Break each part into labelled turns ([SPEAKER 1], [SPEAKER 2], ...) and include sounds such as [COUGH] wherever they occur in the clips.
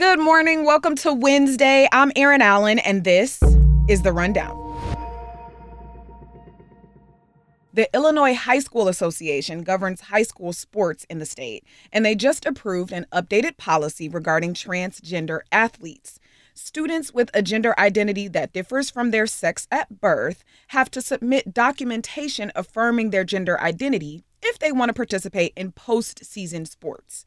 [SPEAKER 1] Good morning. Welcome to Wednesday. I'm Erin Allen, and this is The Rundown. The Illinois High School Association governs high school sports in the state, and they just approved an updated policy regarding transgender athletes. Students with a gender identity that differs from their sex at birth have to submit documentation affirming their gender identity if they want to participate in postseason sports.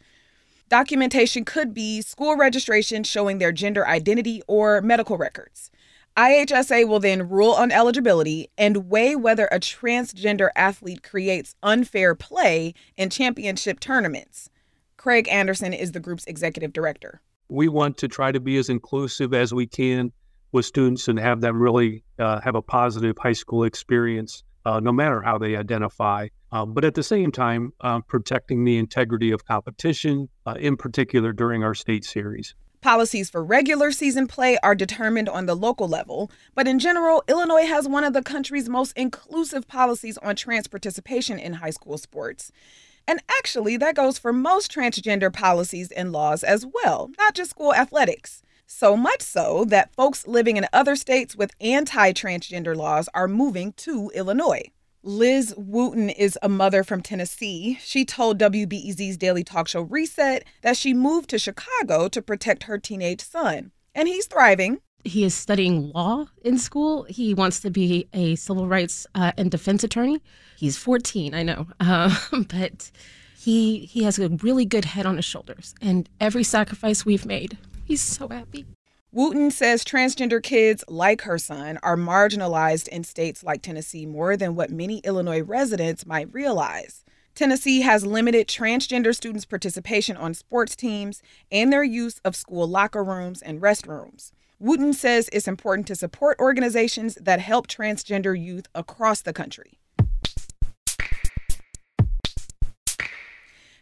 [SPEAKER 1] Documentation could be school registration showing their gender identity or medical records. IHSA will then rule on eligibility and weigh whether a transgender athlete creates unfair play in championship tournaments. Craig Anderson is the group's executive director.
[SPEAKER 2] We want to try to be as inclusive as we can with students and have them really uh, have a positive high school experience, uh, no matter how they identify um, but at the same time, uh, protecting the integrity of competition, uh, in particular during our state series.
[SPEAKER 1] Policies for regular season play are determined on the local level, but in general, Illinois has one of the country's most inclusive policies on trans participation in high school sports. And actually, that goes for most transgender policies and laws as well, not just school athletics. So much so that folks living in other states with anti transgender laws are moving to Illinois. Liz Wooten is a mother from Tennessee. She told WBEZ's daily talk show Reset that she moved to Chicago to protect her teenage son, and he's thriving.
[SPEAKER 3] He is studying law in school. He wants to be a civil rights uh, and defense attorney. He's 14, I know, uh, [LAUGHS] but he he has a really good head on his shoulders. And every sacrifice we've made, he's so happy.
[SPEAKER 1] Wooten says transgender kids like her son are marginalized in states like Tennessee more than what many Illinois residents might realize. Tennessee has limited transgender students' participation on sports teams and their use of school locker rooms and restrooms. Wooten says it's important to support organizations that help transgender youth across the country.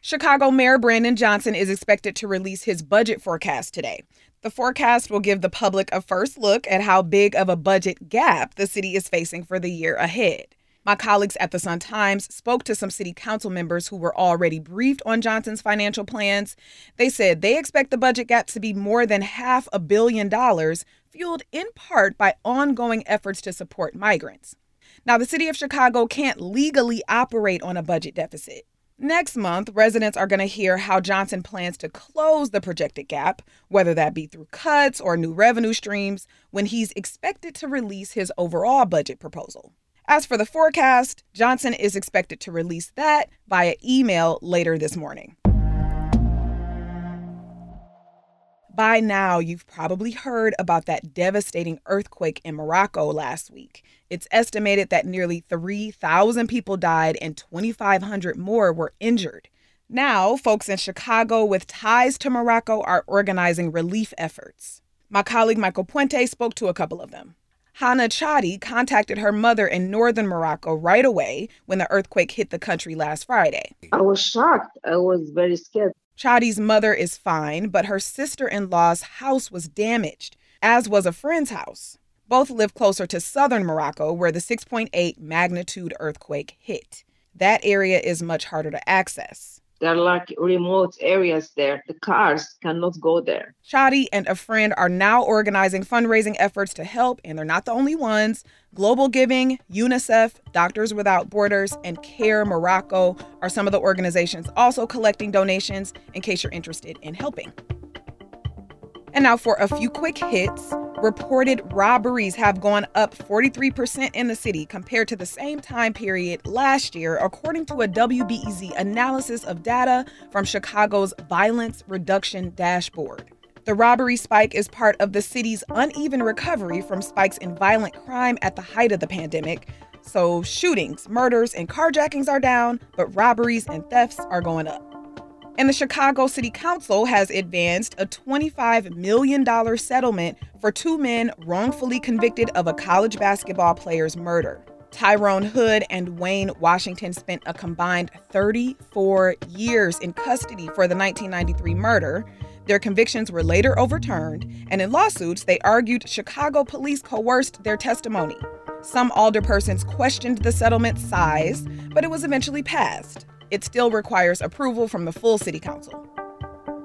[SPEAKER 1] Chicago Mayor Brandon Johnson is expected to release his budget forecast today. The forecast will give the public a first look at how big of a budget gap the city is facing for the year ahead. My colleagues at the Sun Times spoke to some city council members who were already briefed on Johnson's financial plans. They said they expect the budget gap to be more than half a billion dollars, fueled in part by ongoing efforts to support migrants. Now, the city of Chicago can't legally operate on a budget deficit. Next month, residents are going to hear how Johnson plans to close the projected gap, whether that be through cuts or new revenue streams, when he's expected to release his overall budget proposal. As for the forecast, Johnson is expected to release that via email later this morning. By now, you've probably heard about that devastating earthquake in Morocco last week. It's estimated that nearly 3,000 people died and 2,500 more were injured. Now, folks in Chicago with ties to Morocco are organizing relief efforts. My colleague Michael Puente spoke to a couple of them. Hana Chadi contacted her mother in northern Morocco right away when the earthquake hit the country last Friday.
[SPEAKER 4] I was shocked. I was very scared.
[SPEAKER 1] Chadi's mother is fine, but her sister in law's house was damaged, as was a friend's house. Both live closer to southern Morocco, where the 6.8 magnitude earthquake hit. That area is much harder to access.
[SPEAKER 4] There are like remote areas there. The cars cannot go there.
[SPEAKER 1] Chadi and a friend are now organizing fundraising efforts to help, and they're not the only ones. Global Giving, UNICEF, Doctors Without Borders, and CARE Morocco are some of the organizations also collecting donations in case you're interested in helping. And now for a few quick hits. Reported robberies have gone up 43% in the city compared to the same time period last year, according to a WBEZ analysis of data from Chicago's Violence Reduction Dashboard. The robbery spike is part of the city's uneven recovery from spikes in violent crime at the height of the pandemic. So, shootings, murders, and carjackings are down, but robberies and thefts are going up. And the Chicago City Council has advanced a $25 million settlement for two men wrongfully convicted of a college basketball player's murder. Tyrone Hood and Wayne Washington spent a combined 34 years in custody for the 1993 murder. Their convictions were later overturned, and in lawsuits, they argued Chicago police coerced their testimony. Some alderpersons questioned the settlement's size, but it was eventually passed it still requires approval from the full city council.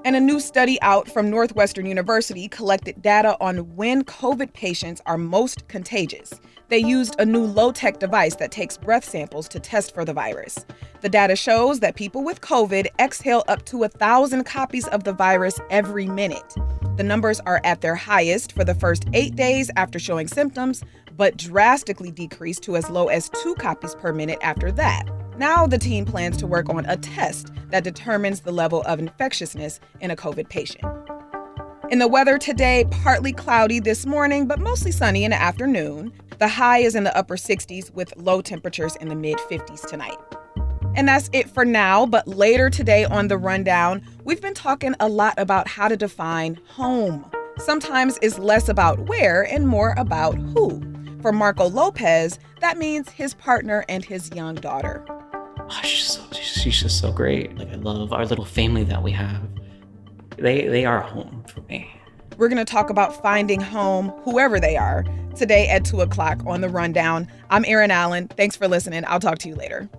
[SPEAKER 1] And a new study out from Northwestern University collected data on when COVID patients are most contagious. They used a new low tech device that takes breath samples to test for the virus. The data shows that people with COVID exhale up to a thousand copies of the virus every minute. The numbers are at their highest for the first eight days after showing symptoms, but drastically decrease to as low as two copies per minute after that. Now, the team plans to work on a test that determines the level of infectiousness in a COVID patient. In the weather today, partly cloudy this morning, but mostly sunny in the afternoon. The high is in the upper 60s with low temperatures in the mid 50s tonight. And that's it for now, but later today on the rundown, we've been talking a lot about how to define home. Sometimes it's less about where and more about who. For Marco Lopez, that means his partner and his young daughter.
[SPEAKER 5] Oh, she's, so, she's just so great. Like I love our little family that we have. They they are home for me.
[SPEAKER 1] We're going to talk about finding home, whoever they are, today at 2 o'clock on The Rundown. I'm Erin Allen. Thanks for listening. I'll talk to you later.